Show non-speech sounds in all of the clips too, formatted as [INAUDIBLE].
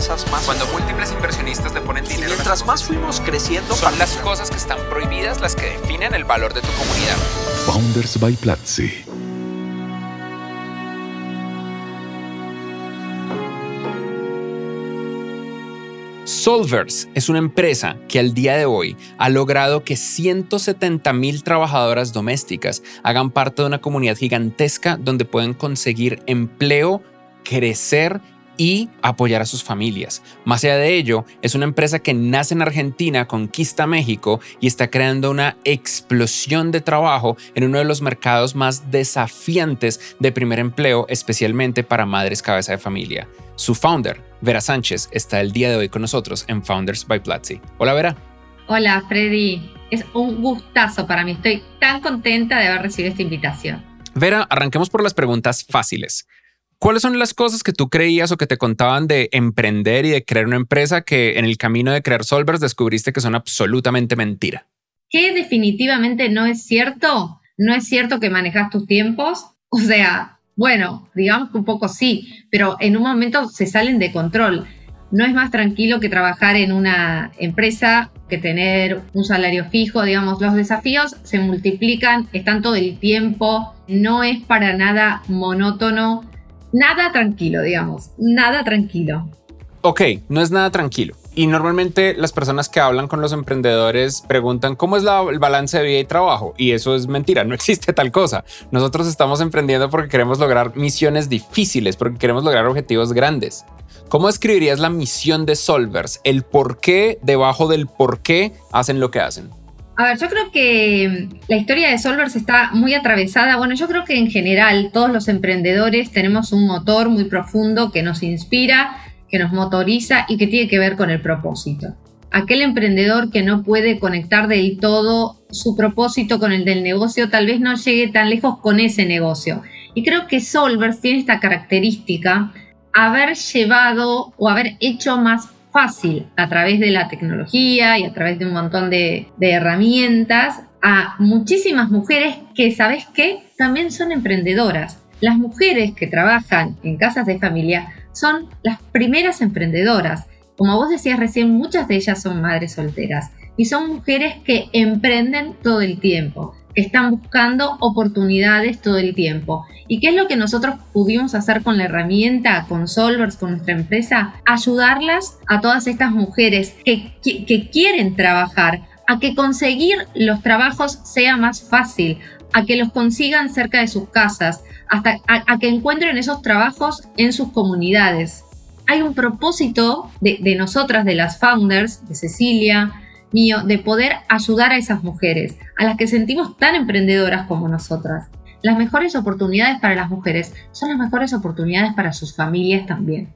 promesas más. Cuando múltiples inversionistas le ponen dinero. mientras más fuimos creciendo, son las cosas que están prohibidas las que definen el valor de tu comunidad. Founders by Platzi. Solvers es una empresa que al día de hoy ha logrado que 170 mil trabajadoras domésticas hagan parte de una comunidad gigantesca donde pueden conseguir empleo, crecer y apoyar a sus familias. Más allá de ello, es una empresa que nace en Argentina, conquista México y está creando una explosión de trabajo en uno de los mercados más desafiantes de primer empleo, especialmente para madres cabeza de familia. Su founder, Vera Sánchez, está el día de hoy con nosotros en Founders by Platzi. Hola Vera. Hola Freddy, es un gustazo para mí. Estoy tan contenta de haber recibido esta invitación. Vera, arranquemos por las preguntas fáciles. ¿Cuáles son las cosas que tú creías o que te contaban de emprender y de crear una empresa que en el camino de crear Solvers descubriste que son absolutamente mentira? ¿Qué definitivamente no es cierto? No es cierto que manejas tus tiempos. O sea, bueno, digamos que un poco sí, pero en un momento se salen de control. No es más tranquilo que trabajar en una empresa que tener un salario fijo, digamos, los desafíos se multiplican, están todo el tiempo, no es para nada monótono nada tranquilo, digamos, nada tranquilo. Ok, no es nada tranquilo. Y normalmente las personas que hablan con los emprendedores preguntan cómo es el balance de vida y trabajo. Y eso es mentira, no [LAUGHS] existe tal cosa. Nosotros estamos emprendiendo porque queremos lograr misiones difíciles, porque queremos lograr objetivos grandes. ¿Cómo escribirías la misión de Solvers? El por qué debajo del por qué hacen lo que hacen. A ver, yo creo que mm, la historia de Solvers está muy atravesada. Bueno, yo creo que en general todos los emprendedores tenemos un motor muy profundo que nos inspira, que nos motoriza y que tiene que ver con el propósito. Aquel emprendedor que no puede conectar del todo su propósito con el del negocio, tal vez no llegue tan lejos con ese negocio. Y creo que Solvers tiene esta característica, haber llevado o haber hecho más fácil a través de la tecnología y a través de un montón de, herramientas a muchísimas mujeres que, ¿sabes qué? También son emprendedoras. Las mujeres que trabajan en casas de familia son las primeras emprendedoras. Como vos decías recién, muchas de ellas son madres solteras y son mujeres que emprenden todo el tiempo están buscando oportunidades todo el tiempo. ¿Y qué es lo que nosotros pudimos hacer con la herramienta, con Solvers, con nuestra empresa? Ayudarlas a todas estas mujeres que, quieren trabajar, a que conseguir los trabajos sea más fácil, a que los consigan cerca de sus casas, hasta a, que encuentren esos trabajos en sus comunidades. Hay un propósito de nosotras, de las founders, de Cecilia, mío de poder ayudar a esas mujeres, a las que sentimos tan emprendedoras como nosotras. Las mejores oportunidades para las mujeres son las mejores oportunidades para sus familias también.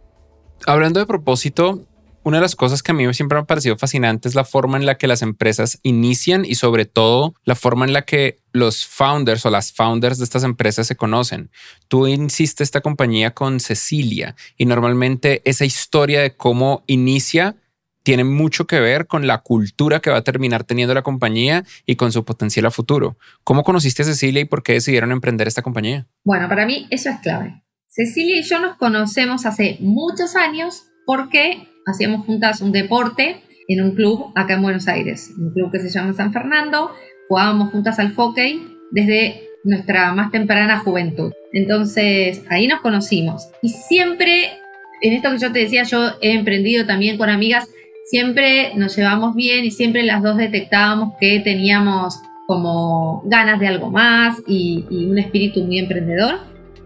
Hablando de propósito, una de las cosas que a mí siempre me ha parecido fascinante es la forma en la que las empresas inician y sobre todo la forma en la que los founders o las founders de estas empresas se conocen. Tú hiciste esta compañía con Cecilia y normalmente esa historia de cómo inicia tiene mucho que ver con la cultura que va a terminar teniendo la compañía y con su potencial a futuro. ¿Cómo conociste a Cecilia y por qué decidieron emprender esta compañía? Bueno, para mí eso es clave. Cecilia y yo nos conocemos hace muchos años porque hacíamos juntas un deporte en un club acá en Buenos Aires, un club que se llama San Fernando, jugábamos juntas al hockey desde nuestra más temprana juventud. Entonces ahí nos conocimos y siempre, en esto que yo te decía, yo he emprendido también con amigas siempre nos llevamos bien y siempre las dos detectábamos que teníamos como ganas de algo más y, un espíritu muy emprendedor.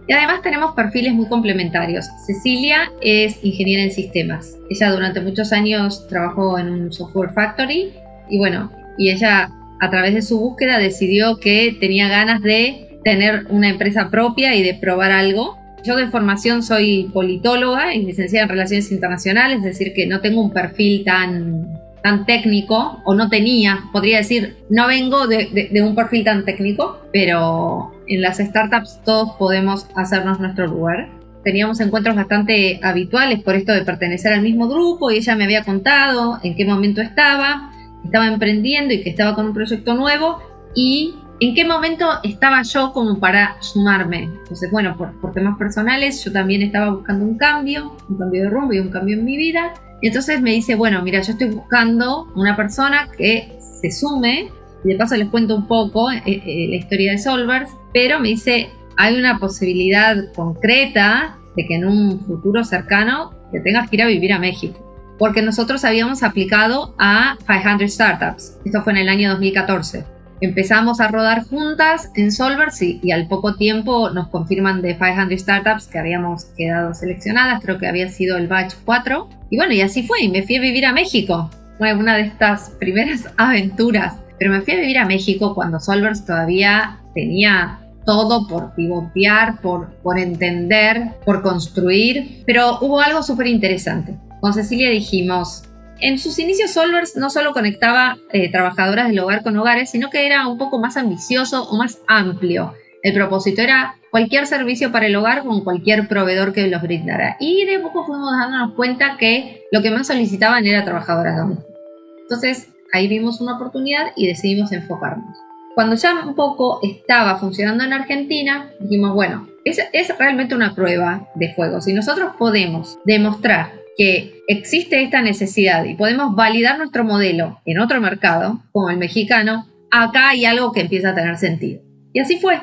Y además tenemos perfiles muy complementarios. Cecilia es ingeniera en sistemas. Ella durante muchos años trabajó en un software factory y bueno, y ella a través de su búsqueda decidió que tenía ganas de tener una empresa propia y de probar algo yo de formación soy politóloga y licenciada en Relaciones Internacionales, es decir, que no tengo un perfil tan, tan técnico, o no tenía, podría decir, no vengo de, de, un perfil tan técnico, pero en las startups todos podemos hacernos nuestro lugar. Teníamos encuentros bastante habituales por esto de pertenecer al mismo grupo y ella me había contado en qué momento estaba, estaba emprendiendo y que estaba con un proyecto nuevo y ¿En qué momento estaba yo como para sumarme? Entonces, bueno, por, por, temas personales, yo también estaba buscando un cambio, un cambio de rumbo y un cambio en mi vida. Y entonces me dice, bueno, mira, yo estoy buscando una persona que se sume, y de paso les cuento un poco eh, eh, la historia de Solvers, pero me dice, hay una posibilidad concreta de que en un futuro cercano te tengas que ir a vivir a México. Porque nosotros habíamos aplicado a 500 Startups. Esto fue en el año 2014. Empezamos a rodar juntas en Solvers y, y, al poco tiempo nos confirman de 500 Startups que habíamos quedado seleccionadas. Creo que había sido el batch 4. Y bueno, y así fue. Y me fui a vivir a México. Fue una de estas [LAUGHS] primeras aventuras. Pero me fui a vivir a México cuando Solvers todavía tenía todo por pivotear, por, por entender, por construir. Pero hubo algo súper interesante. Con Cecilia dijimos, en sus inicios Solvers no solo conectaba eh, trabajadoras del hogar con hogares, sino que era un poco más ambicioso o más amplio. El propósito era cualquier servicio para el hogar con cualquier proveedor que los brindara. Y de poco fuimos dándonos cuenta que lo que más solicitaban era trabajadoras domésticas. Entonces ahí vimos una oportunidad y decidimos enfocarnos. Cuando ya un poco estaba funcionando en Argentina, dijimos, bueno, es, es realmente una prueba de fuego. Si nosotros podemos demostrar que existe esta necesidad y podemos validar nuestro modelo en otro mercado, como el mexicano, acá hay algo que empieza a tener sentido. Y así fue.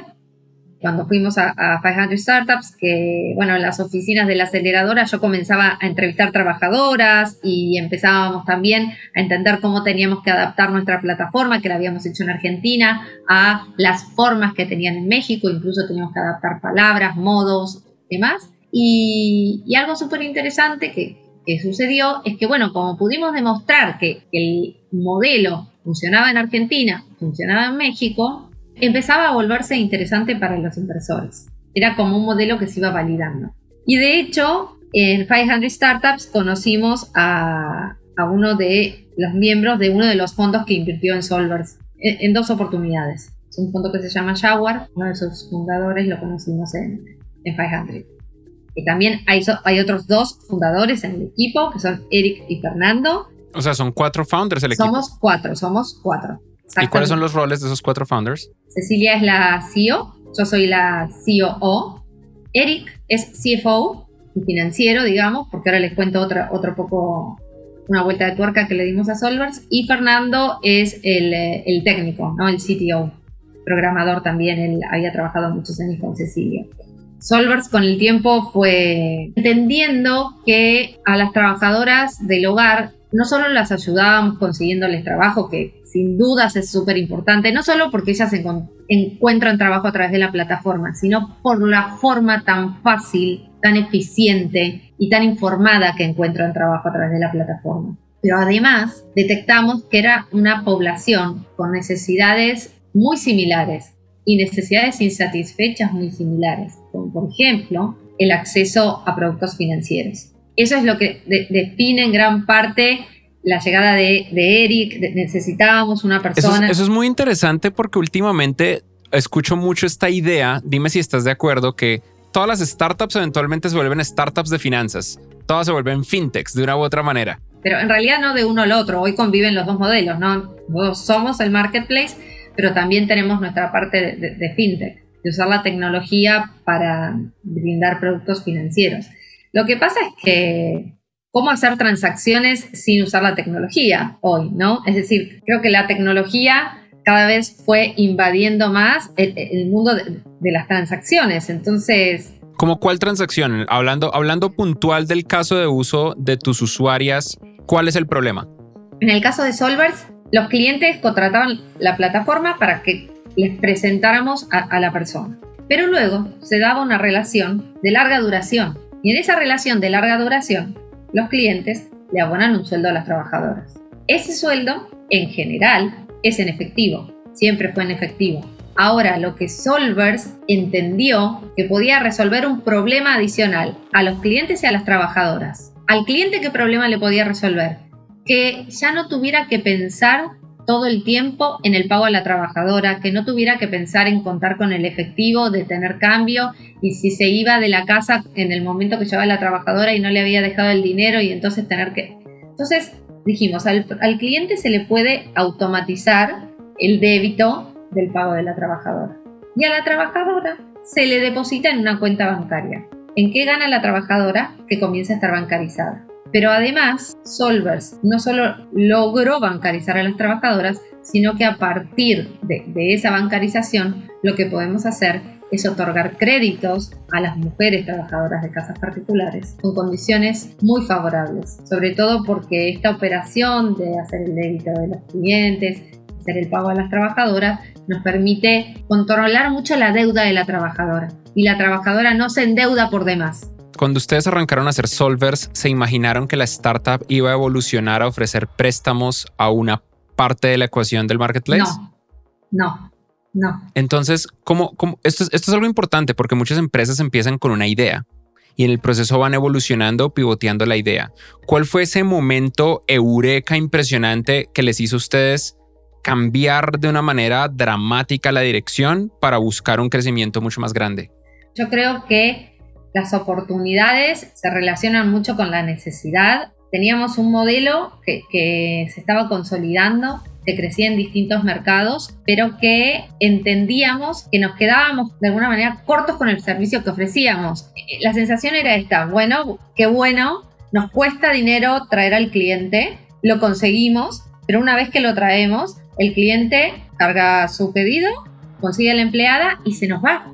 Cuando fuimos a, a 500 Startups, que bueno, en las oficinas de la aceleradora yo comenzaba a entrevistar trabajadoras y empezábamos también a entender cómo teníamos que adaptar nuestra plataforma, que la habíamos hecho en Argentina, a las formas que tenían en México, incluso teníamos que adaptar palabras, modos, demás. Y, y algo súper interesante que, que sucedió es que, bueno, como pudimos demostrar que el modelo funcionaba en Argentina, funcionaba en México, empezaba a volverse interesante para los inversores. Era como un modelo que se iba validando. Y de hecho, en 500 Startups conocimos a, a uno de los miembros de uno de los fondos que invirtió en Solvers en, en, dos oportunidades. Es un fondo que se llama Jaguar, uno de sus fundadores lo conocimos en, en 500. Y también hay, hay otros dos fundadores en el equipo, que son Eric y Fernando. O sea, son cuatro founders el equipo. Somos cuatro, somos cuatro. ¿Y cuáles son los roles de esos cuatro founders? Cecilia es la CEO, yo soy la COO. Eric es CFO financiero, digamos, porque ahora les cuento otra, otro poco, una vuelta de tuerca que le dimos a Solvers. Y Fernando es el, el técnico, ¿no? El CTO, programador también, él había trabajado muchos años con Cecilia. Solvers con el tiempo fue entendiendo que a las trabajadoras del hogar no solo las ayudábamos consiguiéndoles trabajo, que sin dudas es súper importante, no solo porque ellas encuentran trabajo a través de la plataforma, sino por la forma tan fácil, tan eficiente y tan informada que encuentran trabajo a través de la plataforma. Pero además detectamos que era una población con necesidades muy similares y necesidades insatisfechas muy similares, como por ejemplo el acceso a productos financieros. Eso es lo que de, define en gran parte la llegada de, de Eric. De, necesitábamos una persona. Eso es, eso es muy interesante porque últimamente escucho mucho esta idea, dime si estás de acuerdo, que todas las startups eventualmente se vuelven startups de finanzas, todas se vuelven fintechs de una u otra manera. Pero en realidad no de uno al otro, hoy conviven los dos modelos, ¿no? Nosotros somos el marketplace pero también tenemos nuestra parte de, de, de, fintech, de usar la tecnología para brindar productos financieros. Lo que pasa es que, ¿cómo hacer transacciones sin usar la tecnología hoy? ¿no? Es decir, creo que la tecnología cada vez fue invadiendo más el, el mundo de, de, las transacciones. Entonces... ¿Cómo cuál transacción? Hablando, hablando puntual del caso de uso de tus usuarias, ¿cuál es el problema? En el caso de Solvers, los clientes contrataban la plataforma para que les presentáramos a, la persona. Pero luego se daba una relación de larga duración. Y en esa relación de larga duración, los clientes le abonan un sueldo a las trabajadoras. Ese sueldo, en general, es en efectivo. Siempre fue en efectivo. Ahora, lo que Solvers entendió que podía resolver un problema adicional a los clientes y a las trabajadoras. Al cliente, ¿qué problema le podía resolver? que ya no tuviera que pensar todo el tiempo en el pago a la trabajadora, que no tuviera que pensar en contar con el efectivo, de tener cambio y si se iba de la casa en el momento que llevaba la trabajadora y no le había dejado el dinero y entonces tener que... Entonces dijimos, al, al cliente se le puede automatizar el débito del pago de la trabajadora. Y a la trabajadora se le deposita en una cuenta bancaria. ¿En qué gana la trabajadora? Que comienza a estar bancarizada. Pero además, Solvers no solo logró bancarizar a las trabajadoras, sino que a partir de, de esa bancarización lo que podemos hacer es otorgar créditos a las mujeres trabajadoras de casas particulares con condiciones muy favorables, sobre todo porque esta operación de hacer el débito de los clientes, hacer el pago a las trabajadoras, nos permite controlar mucho la deuda de la trabajadora y la trabajadora no se endeuda por demás. Cuando ustedes arrancaron a hacer solvers, ¿se imaginaron que la startup iba a evolucionar a ofrecer préstamos a una parte de la ecuación del marketplace? No, no, no. Entonces, ¿cómo, cómo? Esto, es, esto es algo importante porque muchas empresas empiezan con una idea y en el proceso van evolucionando, pivoteando la idea. ¿Cuál fue ese momento eureka impresionante que les hizo a ustedes cambiar de una manera dramática la dirección para buscar un crecimiento mucho más grande? Yo creo que las oportunidades se relacionan mucho con la necesidad. Teníamos un modelo que, se estaba consolidando que crecía en distintos mercados, pero que entendíamos que nos quedábamos de alguna manera cortos con el servicio que ofrecíamos. La sensación era esta, bueno, qué bueno, nos cuesta dinero traer al cliente, lo conseguimos, pero una vez que lo traemos, el cliente carga su pedido, consigue a la empleada y se nos va.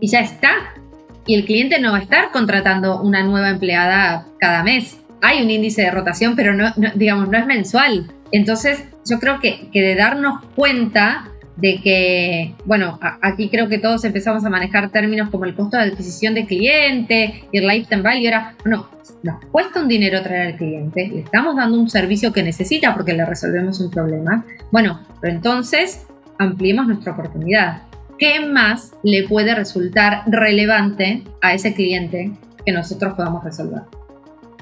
Y ya está. Y el cliente no va a estar contratando una nueva empleada cada mes. Hay un índice de rotación, pero no, digamos, no es mensual. Entonces, yo creo que, que de darnos cuenta de que, bueno, aquí creo que todos empezamos a manejar términos como el costo de adquisición de cliente y el lifetime value. Era, bueno, nos cuesta un dinero traer al cliente, le estamos dando un servicio que necesita porque le resolvemos un problema. Bueno, pero entonces ampliemos nuestra oportunidad. ¿Qué más le puede resultar relevante a ese cliente que nosotros podamos resolver?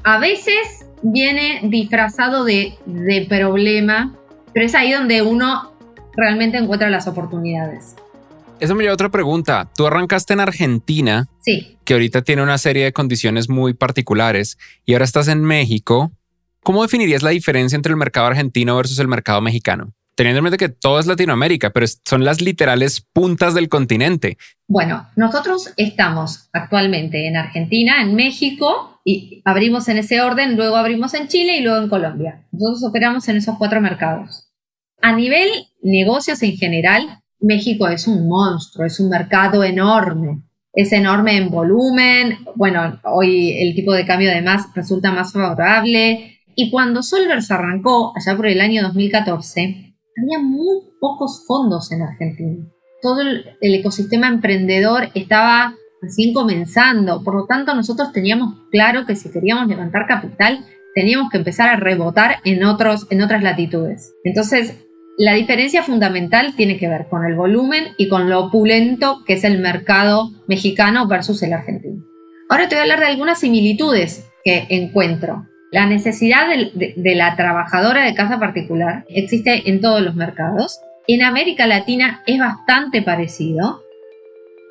A veces viene disfrazado de, de problema pero es ahí donde uno realmente encuentra las oportunidades. Eso me lleva a otra pregunta. Tú arrancaste en Argentina, sí. que ahorita tiene una serie de condiciones muy particulares, y ahora estás en México. ¿Cómo definirías la diferencia entre el mercado argentino versus el mercado mexicano? Teniendo en mente que todo es Latinoamérica, pero son las literales puntas del continente. Bueno, nosotros estamos actualmente en Argentina, en México, y abrimos en ese orden, luego abrimos en Chile y luego en Colombia. Nosotros operamos en esos cuatro mercados. A nivel negocios en general, México es un monstruo, es un mercado enorme. Es enorme en volumen. Bueno, hoy el tipo de cambio además resulta más favorable. Y cuando Solvers arrancó, allá por el año 2014, había muy pocos fondos en Argentina. Todo el, ecosistema emprendedor estaba recién comenzando. Por lo tanto, nosotros teníamos claro que si queríamos levantar capital, teníamos que empezar a rebotar en, otros, en otras latitudes. Entonces, la diferencia fundamental tiene que ver con el volumen y con lo opulento que es el mercado mexicano versus el argentino. Ahora te voy a hablar de algunas similitudes que encuentro. La necesidad de, de, la trabajadora de casa particular existe en todos los mercados. En América Latina es bastante parecido.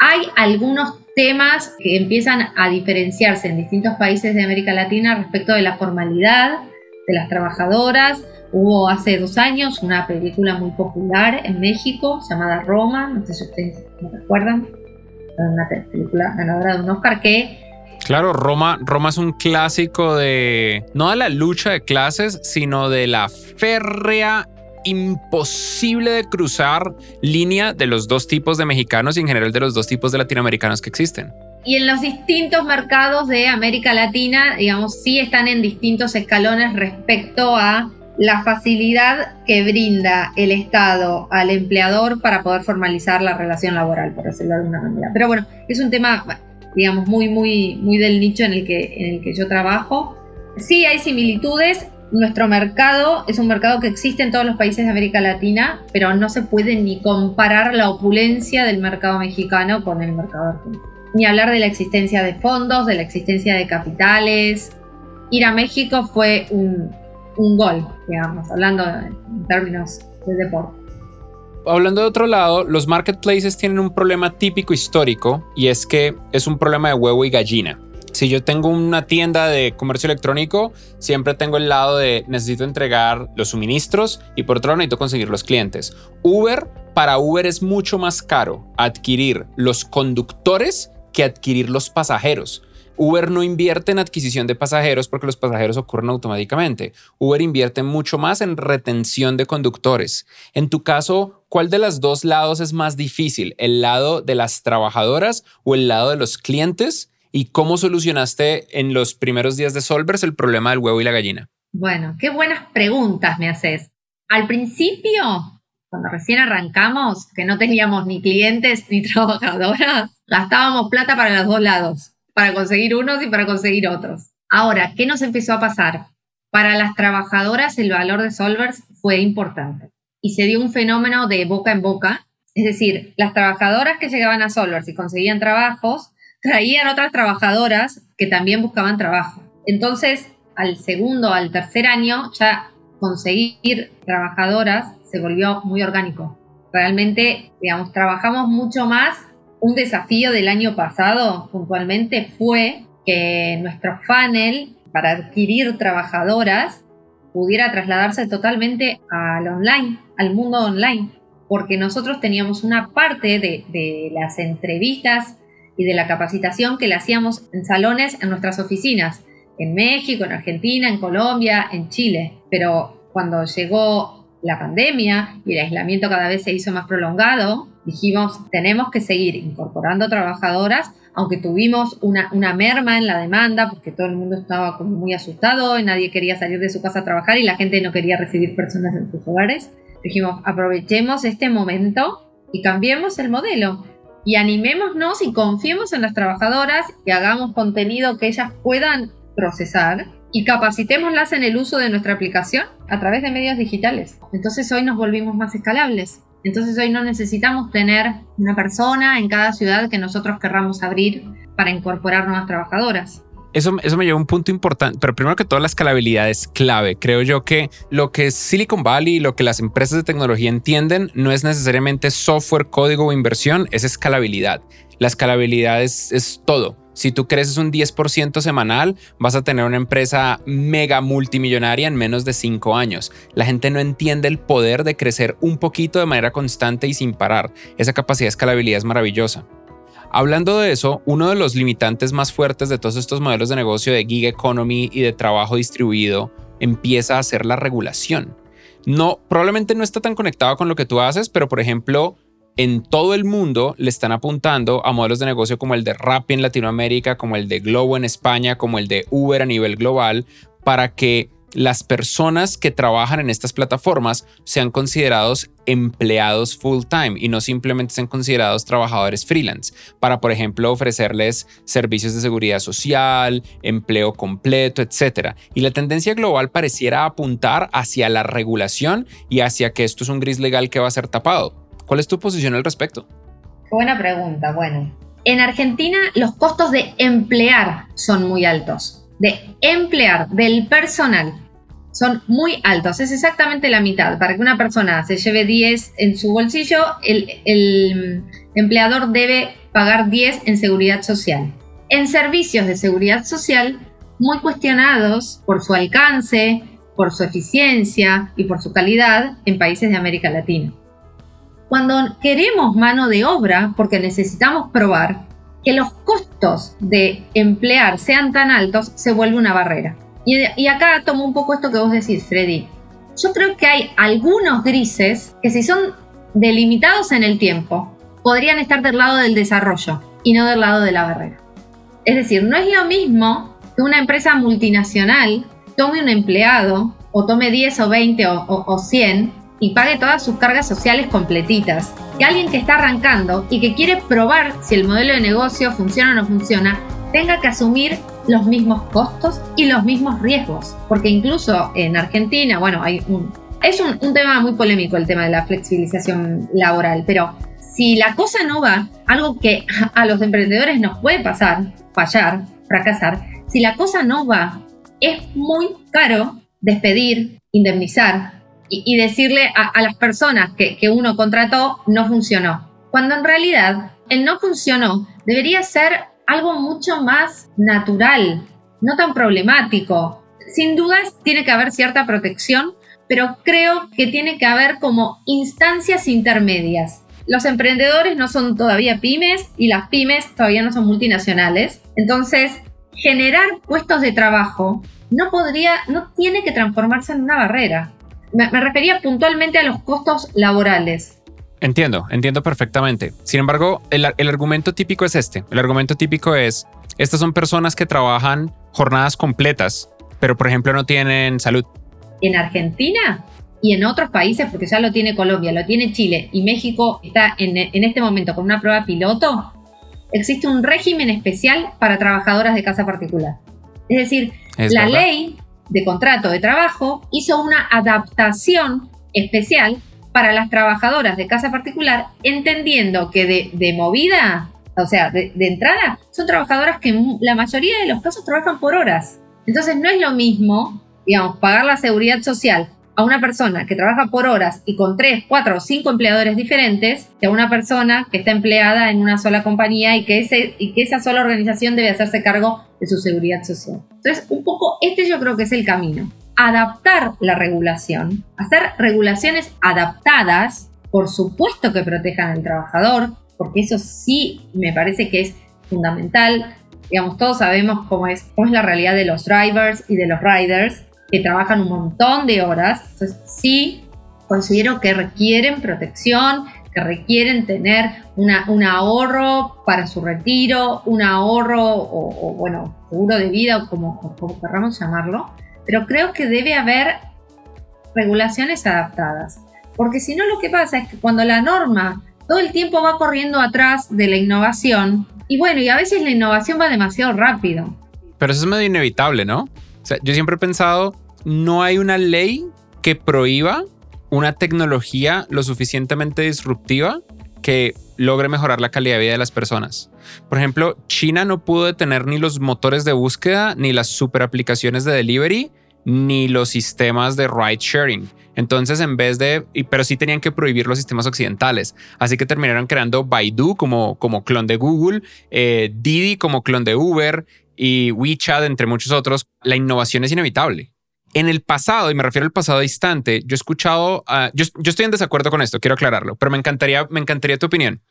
Hay algunos temas que empiezan a diferenciarse en distintos países de América Latina respecto de la formalidad de las trabajadoras. Hubo hace dos años una película muy popular en México llamada Roma, no sé si ustedes me recuerdan, una película ganadora de un Oscar que Claro, Roma, Roma es un clásico de no de la lucha de clases, sino de la férrea imposible de cruzar línea de los dos tipos de mexicanos y en general de los dos tipos de latinoamericanos que existen. Y en los distintos mercados de América Latina, digamos, sí están en distintos escalones respecto a la facilidad que brinda el Estado al empleador para poder formalizar la relación laboral, por decirlo de alguna manera. Pero bueno, es un tema, digamos, muy, muy, muy del nicho en el que, en el que yo trabajo. Sí hay similitudes, nuestro mercado es un mercado que existe en todos los países de América Latina, pero no se puede ni comparar la opulencia del mercado mexicano con el mercado argentino. Ni hablar de la existencia de fondos, de la existencia de capitales. Ir a México fue un, un gol, digamos, hablando en términos de deporte. Hablando de otro lado, los marketplaces tienen un problema típico histórico y es que es un problema de huevo y gallina. Si yo tengo una tienda de comercio electrónico, siempre tengo el lado de necesito entregar los suministros y por otro lado necesito conseguir los clientes. Uber para Uber es mucho más caro adquirir los conductores que adquirir los pasajeros. Uber no invierte en adquisición de pasajeros porque los pasajeros ocurren automáticamente. Uber invierte mucho más en retención de conductores. En tu caso, ¿cuál de los dos lados es más difícil? ¿El lado de las trabajadoras o el lado de los clientes? ¿Y cómo solucionaste en los primeros días de Solvers el problema del huevo y la gallina? Bueno, qué buenas preguntas me haces. Al principio, cuando recién arrancamos, que no teníamos ni clientes ni [LAUGHS] trabajadoras, gastábamos plata para los dos lados para conseguir unos y para conseguir otros. Ahora, ¿qué nos empezó a pasar? Para las trabajadoras el valor de Solvers fue importante y se dio un fenómeno de boca en boca, es decir, las trabajadoras que llegaban a Solvers y conseguían trabajos, traían otras trabajadoras que también buscaban trabajo. Entonces, al segundo, al tercer año, ya conseguir trabajadoras se volvió muy orgánico. Realmente, digamos, trabajamos mucho más un desafío del año pasado puntualmente fue que nuestro funnel para adquirir trabajadoras pudiera trasladarse totalmente al online, al mundo online, porque nosotros teníamos una parte de, las entrevistas y de la capacitación que le hacíamos en salones en nuestras oficinas, en México, en Argentina, en Colombia, en Chile, pero cuando llegó la pandemia y el aislamiento cada vez se hizo más prolongado, dijimos, tenemos que seguir incorporando trabajadoras, aunque tuvimos una, una, merma en la demanda, porque todo el mundo estaba como muy asustado y nadie quería salir de su casa a trabajar y la gente no quería recibir personas en sus hogares. Dijimos, aprovechemos este momento y cambiemos el modelo. Y animémonos y confiemos en las trabajadoras y hagamos contenido que ellas puedan procesar y capacitémoslas en el uso de nuestra aplicación a través de medios digitales. Entonces hoy nos volvimos más escalables. Entonces hoy no necesitamos tener una persona en cada ciudad que nosotros querramos abrir para incorporar nuevas trabajadoras. Eso, eso, me lleva a un punto importante, pero primero que todo la escalabilidad es clave. Creo yo que lo que Silicon Valley, lo que las empresas de tecnología entienden, no es necesariamente software, código o inversión, es escalabilidad. La escalabilidad es, es todo. Si tú creces un 10% semanal, vas a tener una empresa mega multimillonaria en menos de 5 años. La gente no entiende el poder de crecer un poquito de manera constante y sin parar. Esa capacidad de escalabilidad es maravillosa. Hablando de eso, uno de los limitantes más fuertes de todos estos modelos de negocio de gig economy y de trabajo distribuido empieza a ser la regulación. No, probablemente no está tan conectado con lo que tú haces, pero por ejemplo, en todo el mundo le están apuntando a modelos de negocio como el de Rappi en Latinoamérica, como el de Globo en España, como el de Uber a nivel global, para que las personas que trabajan en estas plataformas sean considerados empleados full time y no simplemente sean considerados trabajadores freelance, para por ejemplo ofrecerles servicios de seguridad social, empleo completo, etc. Y la tendencia global pareciera apuntar hacia la regulación y hacia que esto es un gris legal que va a ser tapado. ¿Cuál es tu posición al respecto? Buena pregunta. Bueno, en Argentina los costos de emplear son muy altos. De emplear, del personal, son muy altos. Es exactamente la mitad. Para que una persona se lleve 10 en su bolsillo, el, el empleador debe pagar 10 en seguridad social. En servicios de seguridad social, muy cuestionados por su alcance, por su eficiencia y por su calidad en países de América Latina cuando queremos mano de obra, porque necesitamos probar que los costos de emplear sean tan altos, se vuelve una barrera. Y, acá tomo un poco esto que vos decís, Freddy. Yo creo que hay algunos grises que si son delimitados en el tiempo, podrían estar del lado del desarrollo y no del lado de la barrera. Es decir, no es lo mismo que una empresa multinacional tome un empleado o tome 10 o 20 o, o 100 y pague todas sus cargas sociales completitas. Que alguien que está arrancando y que quiere probar si el modelo de negocio funciona o no funciona, tenga que asumir los mismos costos y los mismos riesgos. Porque incluso en Argentina, bueno, hay un, es un, un tema muy polémico el tema de la flexibilización laboral, pero si la cosa no va, algo que a los emprendedores nos puede pasar, fallar, fracasar, si la cosa no va, es muy caro despedir, indemnizar, y, decirle a, las personas que, que uno contrató no funcionó. Cuando en realidad el no funcionó debería ser algo mucho más natural, no tan problemático. Sin dudas tiene que haber cierta protección pero creo que tiene que haber como instancias intermedias. Los emprendedores no son todavía pymes y las pymes todavía no son multinacionales. Entonces, generar puestos de trabajo no podría, no tiene que transformarse en una barrera. Me, refería puntualmente a los costos laborales. Entiendo, entiendo perfectamente. Sin embargo, el, el argumento típico es este. El argumento típico es, estas son personas que trabajan jornadas completas, pero por ejemplo no tienen salud. En Argentina y en otros países, porque ya lo tiene Colombia, lo tiene Chile y México está en, en este momento con una prueba piloto, existe un régimen especial para trabajadoras de casa particular. Es decir, la ley de contrato de trabajo hizo una adaptación especial para las trabajadoras de casa particular, entendiendo que de, movida, o sea, de, de, entrada, son trabajadoras que en la mayoría de los casos trabajan por horas. Entonces no es lo mismo, digamos, pagar la seguridad social a una persona que trabaja por horas y con tres, cuatro o cinco empleadores diferentes que a una persona que está empleada en una sola compañía y que, esa sola organización debe hacerse cargo de su seguridad social. Entonces, un poco este yo creo que es el camino. Adaptar la regulación, hacer regulaciones adaptadas, por supuesto que protejan al trabajador, porque eso sí me parece que es fundamental. Digamos, todos sabemos cómo es, cómo es la realidad de los drivers y de los riders, que trabajan un montón de horas. Sí considero que requieren protección, que requieren tener una, un ahorro para su retiro, un ahorro o, bueno, seguro de vida o como, como querramos llamarlo. Pero creo que debe haber regulaciones adaptadas. Porque si no, lo que pasa es que cuando la norma todo el tiempo va corriendo atrás de la innovación, y bueno, y a veces la innovación va demasiado rápido. Pero eso es medio inevitable, ¿no? Yo siempre he pensado, no hay una ley que prohíba una tecnología lo suficientemente disruptiva que logre mejorar la calidad de vida de las personas. Por ejemplo, China no pudo detener ni los motores de búsqueda, ni las super aplicaciones de delivery, ni los sistemas de ride sharing. Entonces, en vez de, pero sí tenían que prohibir los sistemas occidentales. Así que terminaron creando Baidu como, como clon de Google, eh, Didi como clon de Uber y WeChat, entre muchos otros, la innovación es inevitable. En el pasado, y me refiero al pasado distante, yo he escuchado, yo, estoy en desacuerdo con esto, quiero aclararlo, pero me encantaría, me encantaría tu opinión.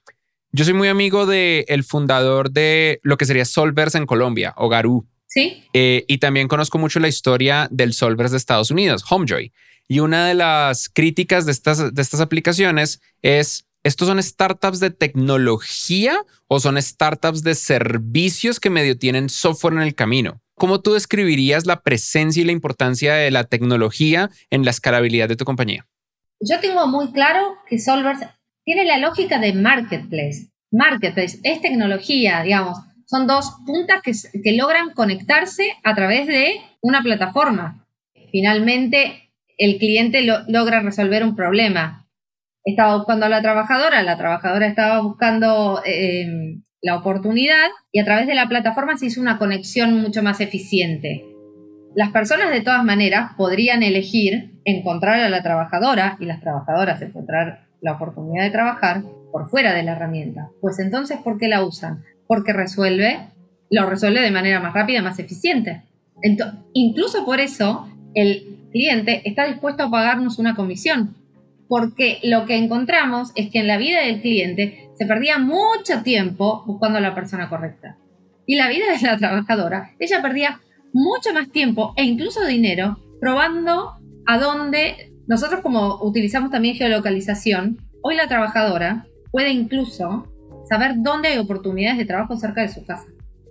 Yo soy muy amigo del el fundador de lo que sería Solvers en Colombia, o Garú. Sí. Eh, y también conozco mucho la historia del Solvers de Estados Unidos, Homejoy. Y una de las críticas de estas, de estas aplicaciones es ¿Estos son startups de tecnología o son startups de servicios que medio tienen software en el camino? ¿Cómo tú describirías la presencia y la importancia de la tecnología en la escalabilidad de tu compañía? Yo tengo muy claro que Solvers tiene la lógica de marketplace. Marketplace es tecnología, digamos. Son dos puntas que, que logran conectarse a través de una plataforma. Finalmente, el cliente logra resolver un problema estaba buscando a la trabajadora, la trabajadora estaba buscando em, la oportunidad y a través de la plataforma se hizo una conexión mucho más eficiente. Las personas de todas maneras podrían elegir encontrar a la trabajadora y las trabajadoras encontrar la oportunidad de trabajar por fuera de la herramienta. Pues entonces, ¿por qué la usan? Porque resuelve, lo resuelve de manera más rápida, más eficiente. incluso por eso, el cliente está dispuesto a pagarnos una comisión porque lo que encontramos es que en la vida del cliente se perdía mucho tiempo buscando a la persona correcta. Y la vida de la trabajadora, ella perdía mucho más tiempo e incluso dinero probando a dónde nosotros como utilizamos también geolocalización, hoy la trabajadora puede incluso saber dónde hay oportunidades de trabajo cerca de su casa.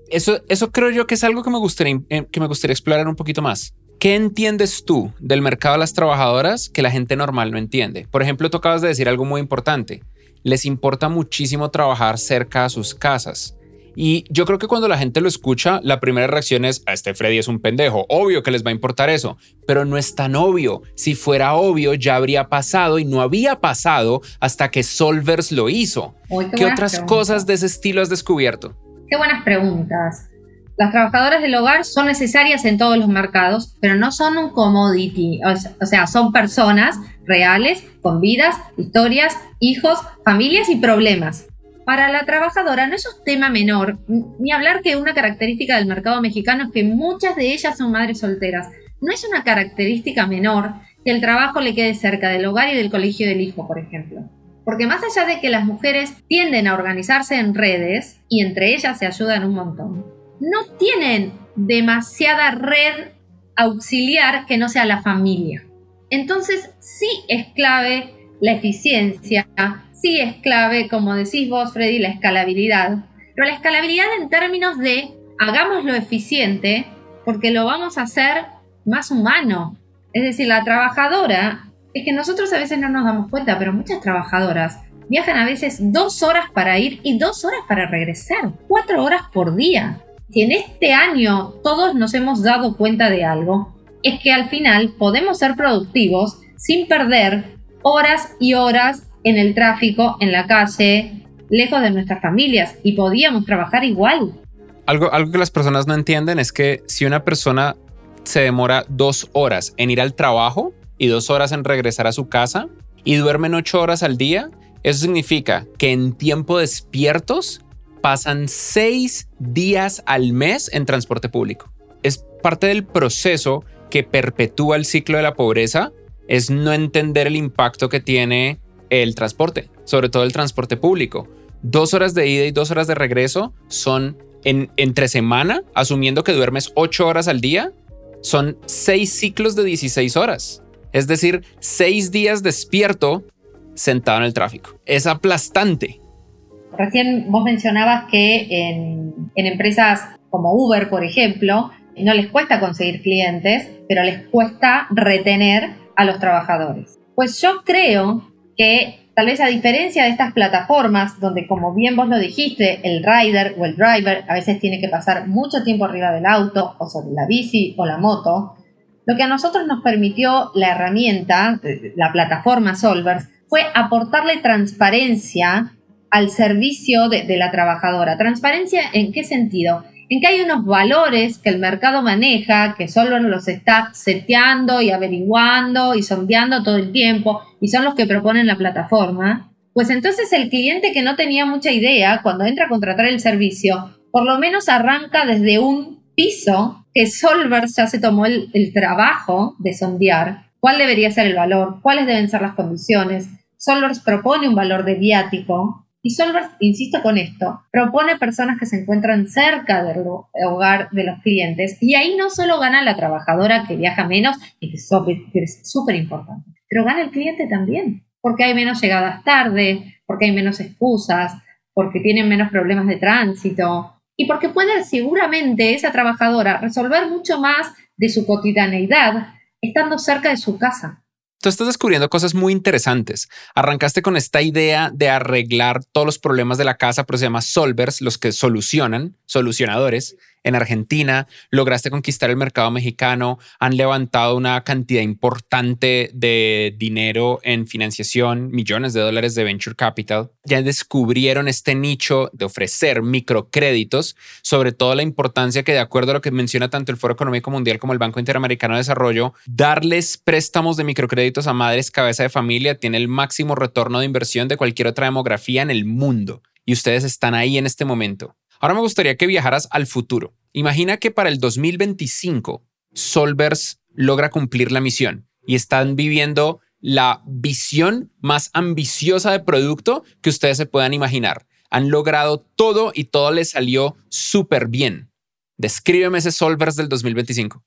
Eso, eso creo yo que es algo que me gustaría, eh, que me gustaría explorar un poquito más. ¿Qué entiendes tú del mercado de las trabajadoras que la gente normal no entiende? Por ejemplo, tú acabas de decir algo muy importante. Les importa muchísimo trabajar cerca a sus casas. Y yo creo que cuando la gente lo escucha, la primera reacción es, a este Freddy es un pendejo, obvio que les va a importar eso, pero no es tan obvio. Si fuera obvio, ya habría pasado y no había pasado hasta que Solvers lo hizo. qué, otras cosas de ese estilo has descubierto? Qué buenas preguntas. Las trabajadoras del hogar son necesarias en todos los mercados, pero no son un commodity, o sea, son personas reales, con vidas, historias, hijos, familias y problemas. Para la trabajadora no es un tema menor, ni hablar que una característica del mercado mexicano es que muchas de ellas son madres solteras. No es una característica menor que el trabajo le quede cerca del hogar y del colegio del hijo, por ejemplo. Porque más allá de que las mujeres tienden a organizarse en redes y entre ellas se ayudan un montón, no tienen demasiada red auxiliar que no sea la familia. Entonces sí es clave la eficiencia, sí es clave, como decís vos, Freddy, la escalabilidad, pero la escalabilidad en términos de hagámoslo eficiente porque lo vamos a hacer más humano. Es decir, la trabajadora, es que nosotros a veces no nos damos cuenta, pero muchas trabajadoras viajan a veces dos horas para ir y dos horas para regresar, cuatro horas por día. Si en este año todos nos hemos dado cuenta de algo, es que al final podemos ser productivos sin perder horas y horas en el tráfico, en la calle, lejos de nuestras familias y podíamos trabajar igual. Algo, algo que las personas no entienden es que si una persona se demora dos horas en ir al trabajo y dos horas en regresar a su casa y duermen ocho horas al día, eso significa que en tiempo despiertos pasan seis días al mes en transporte público. Es parte del proceso que perpetúa el ciclo de la pobreza, es no entender el impacto que tiene el transporte, sobre todo el transporte público. Dos horas de ida y dos horas de regreso son en, entre semana, asumiendo que duermes ocho horas al día, son seis ciclos de 16 horas. Es decir, seis días despierto sentado en el tráfico. Es aplastante. Recién vos mencionabas que en, empresas como Uber, por ejemplo, no les cuesta conseguir clientes, pero les cuesta retener a los trabajadores. Pues yo creo que tal vez a diferencia de estas plataformas, donde como bien vos lo dijiste, el rider o el driver a veces tiene que pasar mucho tiempo arriba del auto o sobre la bici o la moto, lo que a nosotros nos permitió la herramienta, la plataforma Solvers, fue aportarle transparencia al servicio de, la trabajadora. ¿Transparencia en qué sentido? en que hay unos valores que el mercado maneja, que solo los está seteando y averiguando y sondeando todo el tiempo, y son los que proponen la plataforma, pues entonces el cliente que no tenía mucha idea, cuando entra a contratar el servicio, por lo menos arranca desde un piso que Solvers ya se tomó el, el trabajo de sondear cuál debería ser el valor, cuáles deben ser las condiciones. Solvers propone un valor de viático y insisto con esto, propone personas que se encuentran cerca del hogar de los clientes y ahí no solo gana la trabajadora que viaja menos y que es súper importante, pero gana el cliente también, porque hay menos llegadas tarde, porque hay menos excusas, porque tienen menos problemas de tránsito y porque puede seguramente esa trabajadora resolver mucho más de su cotidianeidad estando cerca de su casa. Tú estás descubriendo cosas muy interesantes. Arrancaste con esta idea de arreglar todos los problemas de la casa, pero se llama solvers, los que solucionan, solucionadores en Argentina, lograste conquistar el mercado mexicano, han levantado una cantidad importante de dinero en financiación, millones de dólares de venture capital, ya descubrieron este nicho de ofrecer microcréditos, sobre todo la importancia que de acuerdo a lo que menciona tanto el Foro Económico Mundial como el Banco Interamericano de Desarrollo, darles préstamos de microcréditos a madres cabeza de familia tiene el máximo retorno de inversión de cualquier otra demografía en el mundo. Y ustedes están ahí en este momento. Ahora me gustaría que viajaras al futuro. Imagina que para el 2025 Solvers logra cumplir la misión y están viviendo la visión más ambiciosa de producto que ustedes se puedan imaginar. Han logrado todo y todo les salió súper bien. Descríbeme ese Solvers del 2025.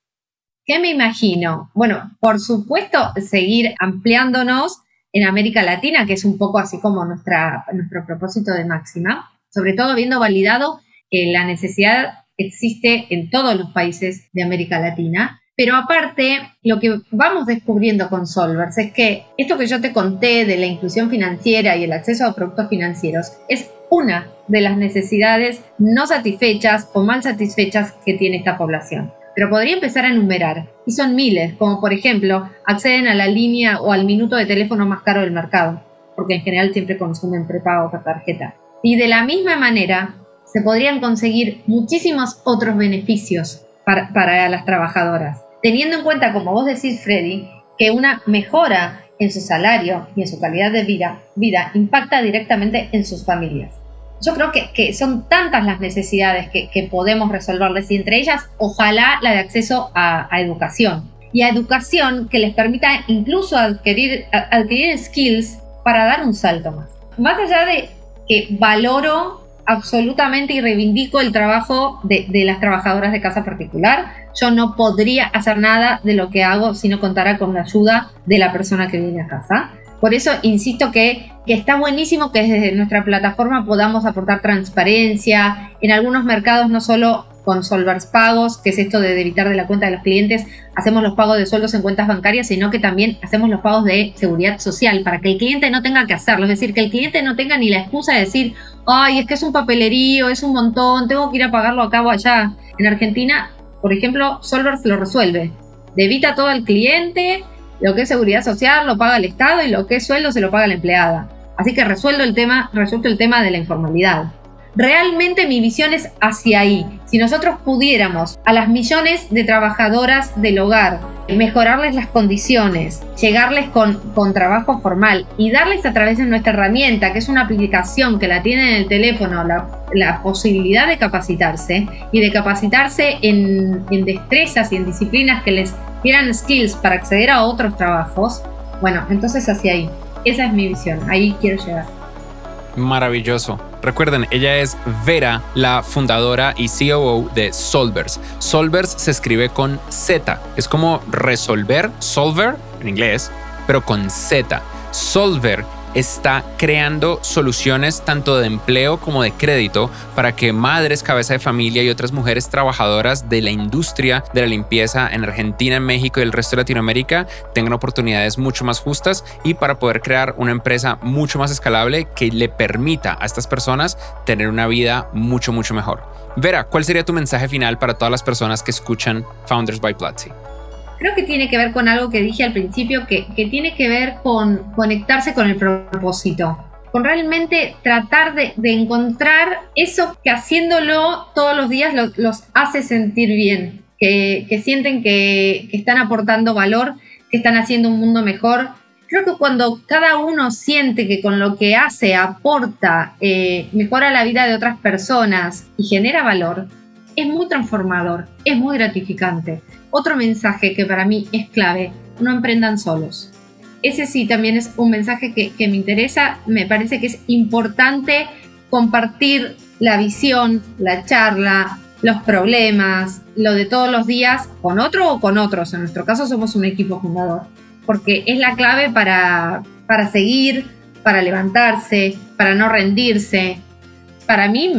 ¿Qué me imagino? Bueno, por supuesto, seguir ampliándonos en América Latina, que es un poco así como nuestra, nuestro propósito de máxima sobre todo habiendo validado que la necesidad existe en todos los países de América Latina. Pero aparte, lo que vamos descubriendo con Solvers es que esto que yo te conté de la inclusión financiera y el acceso a productos financieros es una de las necesidades no satisfechas o mal satisfechas que tiene esta población. Pero podría empezar a enumerar, y son miles, como por ejemplo, acceden a la línea o al minuto de teléfono más caro del mercado, porque en general siempre consumen prepago por tarjeta. Y de la misma manera, se podrían conseguir muchísimos otros beneficios para, las trabajadoras, teniendo en cuenta, como vos decís, Freddy, que una mejora en su salario y en su calidad de vida, vida impacta directamente en sus familias. Yo creo que, son tantas las necesidades que, podemos resolverles y entre ellas, ojalá la de acceso a, a educación. y a educación que les permita incluso adquirir, adquirir skills para dar un salto más. Más allá de que valoro absolutamente y reivindico el trabajo de, de, las trabajadoras de casa particular. Yo no podría hacer nada de lo que hago si no contara con la ayuda de la persona que viene a casa. Por eso insisto que, está buenísimo que desde nuestra plataforma podamos aportar transparencia. En algunos mercados no solo con Solvers Pagos, que es esto de debitar de la cuenta de los clientes, hacemos los pagos de sueldos en cuentas bancarias, sino que también hacemos los pagos de seguridad social para que el cliente no tenga que hacerlo, es decir, que el cliente no tenga ni la excusa de decir, ay, es que es un papelerío, es un montón, tengo que ir a pagarlo a cabo allá. En Argentina, por ejemplo, Solvers lo resuelve, debita todo al cliente, lo que es seguridad social lo paga el Estado y lo que es sueldo se lo paga la empleada. Así que resuelto el tema, resuelto el tema de la informalidad. Realmente mi visión es hacia ahí. Si nosotros pudiéramos a las millones de trabajadoras del hogar mejorarles las condiciones, llegarles con, con trabajo formal y darles a través de nuestra herramienta, que es una aplicación que la tiene en el teléfono, la, la posibilidad de capacitarse y de capacitarse en, en destrezas y en disciplinas que les dieran skills para acceder a otros trabajos, bueno, entonces hacia ahí. Esa es mi visión, ahí quiero llegar. Maravilloso. Recuerden, ella es Vera, la fundadora y COO de Solvers. Solvers se escribe con Z. Es como resolver, solver en inglés, pero con Z. Solver está creando soluciones tanto de empleo como de crédito para que madres, cabeza de familia y otras mujeres trabajadoras de la industria de la limpieza en Argentina, en México y el resto de Latinoamérica tengan oportunidades mucho más justas y para poder crear una empresa mucho más escalable que le permita a estas personas tener una vida mucho, mucho mejor. Vera, ¿cuál sería tu mensaje final para todas las personas que escuchan Founders by Platzi? Creo que tiene que ver con algo que dije al principio, que, tiene que ver con conectarse con el propósito, con realmente tratar de, encontrar eso que haciéndolo todos los días los hace sentir bien, que, sienten que, están aportando valor, que están haciendo un mundo mejor. Creo que cuando cada uno siente que con lo que hace aporta, eh, mejora la vida de otras personas y genera valor, es muy transformador, es muy gratificante. Otro mensaje que para mí es clave, no emprendan solos. Ese sí también es un mensaje que, me interesa, me parece que es importante compartir la visión, la charla, los problemas, lo de todos los días con otro o con otros. En nuestro caso somos un equipo fundador, porque es la clave para, para seguir, para levantarse, para no rendirse. Para mí,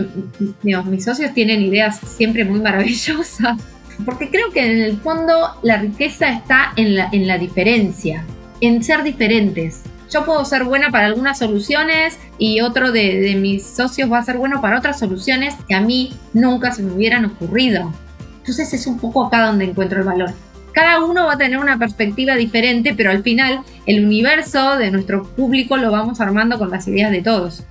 mis socios tienen ideas siempre muy maravillosas porque creo que en el fondo la riqueza está en la, en la diferencia, en ser diferentes. Yo puedo ser buena para algunas soluciones y otro de, de mis socios va a ser bueno para otras soluciones que a mí nunca se me hubieran ocurrido. Entonces es un poco acá donde encuentro el valor. Cada uno va a tener una perspectiva diferente, pero al final el universo de nuestro público lo vamos armando con las ideas de todos.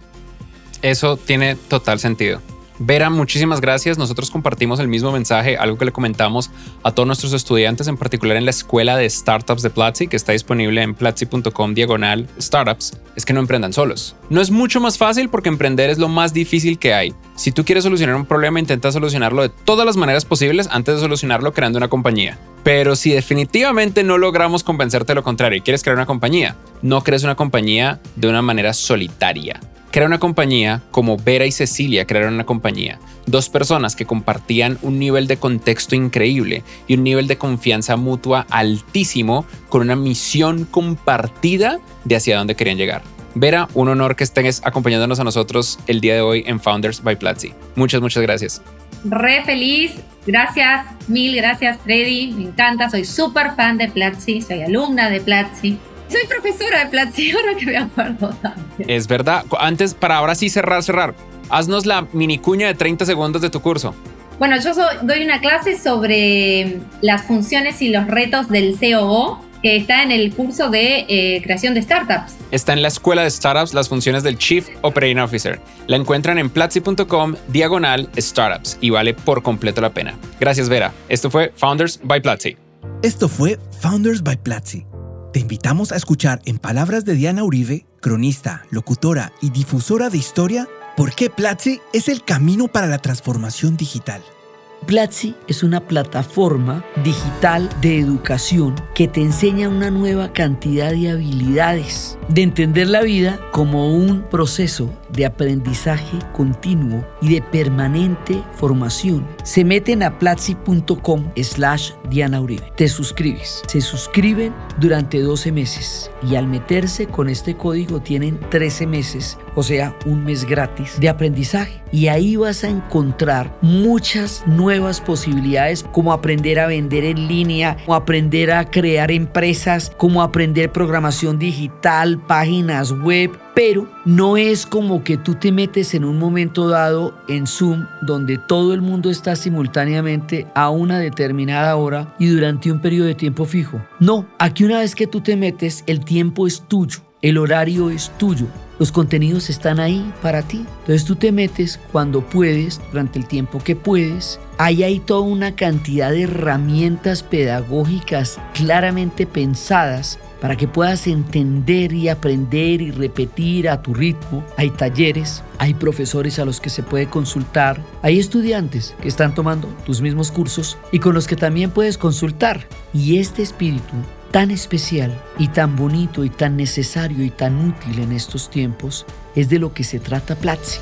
Eso tiene total sentido. Vera, muchísimas gracias. Nosotros compartimos el mismo mensaje, algo que le comentamos a todos nuestros estudiantes, en particular en la escuela de startups de Platzi, que está disponible en platzi.com diagonal startups, es que no emprendan solos. No es mucho más fácil porque emprender es lo más difícil que hay. Si tú quieres solucionar un problema, intenta solucionarlo de todas las maneras posibles antes de solucionarlo creando una compañía. Pero si definitivamente no logramos convencerte de lo contrario y quieres crear una compañía, no crees una compañía de una manera solitaria Crea una compañía como Vera y Cecilia crearon una compañía. Dos personas que compartían un nivel de contexto increíble y un nivel de confianza mutua altísimo con una misión compartida de hacia dónde querían llegar. Vera, un honor que estés acompañándonos a nosotros el día de hoy en Founders by Platzi. Muchas, muchas gracias. Re feliz, gracias, mil gracias Freddy, me encanta, soy súper fan de Platzi, soy alumna de Platzi. Soy profesora de Platzi, ahora que me acuerdo también. Es verdad. Antes, para ahora sí cerrar, cerrar. Haznos la mini cuña de 30 segundos de tu curso. Bueno, yo doy una clase sobre las funciones y los retos del COO que está en el curso de eh, creación de startups. Está en la escuela de startups las funciones del Chief Operating Officer. La encuentran en platzi.com diagonal startups y vale por completo la pena. Gracias Vera. Esto fue Founders by Platzi. Esto fue Founders by Platzi te invitamos a escuchar en palabras de Diana Uribe, cronista, locutora y difusora de historia, por qué Platzi es el camino para la transformación digital. Platzi es una plataforma digital de educación que te enseña una nueva cantidad de habilidades, de entender la vida como un proceso de aprendizaje continuo y de permanente formación. Se meten a platzi.com slash Diana Uribe. Te suscribes. Se suscriben durante 12 meses y al meterse con este código tienen 13 meses, o sea, un mes gratis de aprendizaje. Y ahí vas a encontrar muchas nuevas posibilidades como aprender a vender en línea, como aprender a crear empresas, como aprender programación digital, páginas web, pero no es como que tú te metes en un momento dado en Zoom donde todo el mundo está simultáneamente a una determinada hora y durante un periodo de tiempo fijo. No, aquí una vez que tú te metes, el tiempo es tuyo, el horario es tuyo. Los contenidos están ahí para ti. Entonces tú te metes cuando puedes, durante el tiempo que puedes. Ahí hay toda una cantidad de herramientas pedagógicas claramente pensadas para que puedas entender y aprender y repetir a tu ritmo. Hay talleres, hay profesores a los que se puede consultar, hay estudiantes que están tomando tus mismos cursos y con los que también puedes consultar. Y este espíritu tan especial y tan bonito y tan necesario y tan útil en estos tiempos es de lo que se trata Platzi.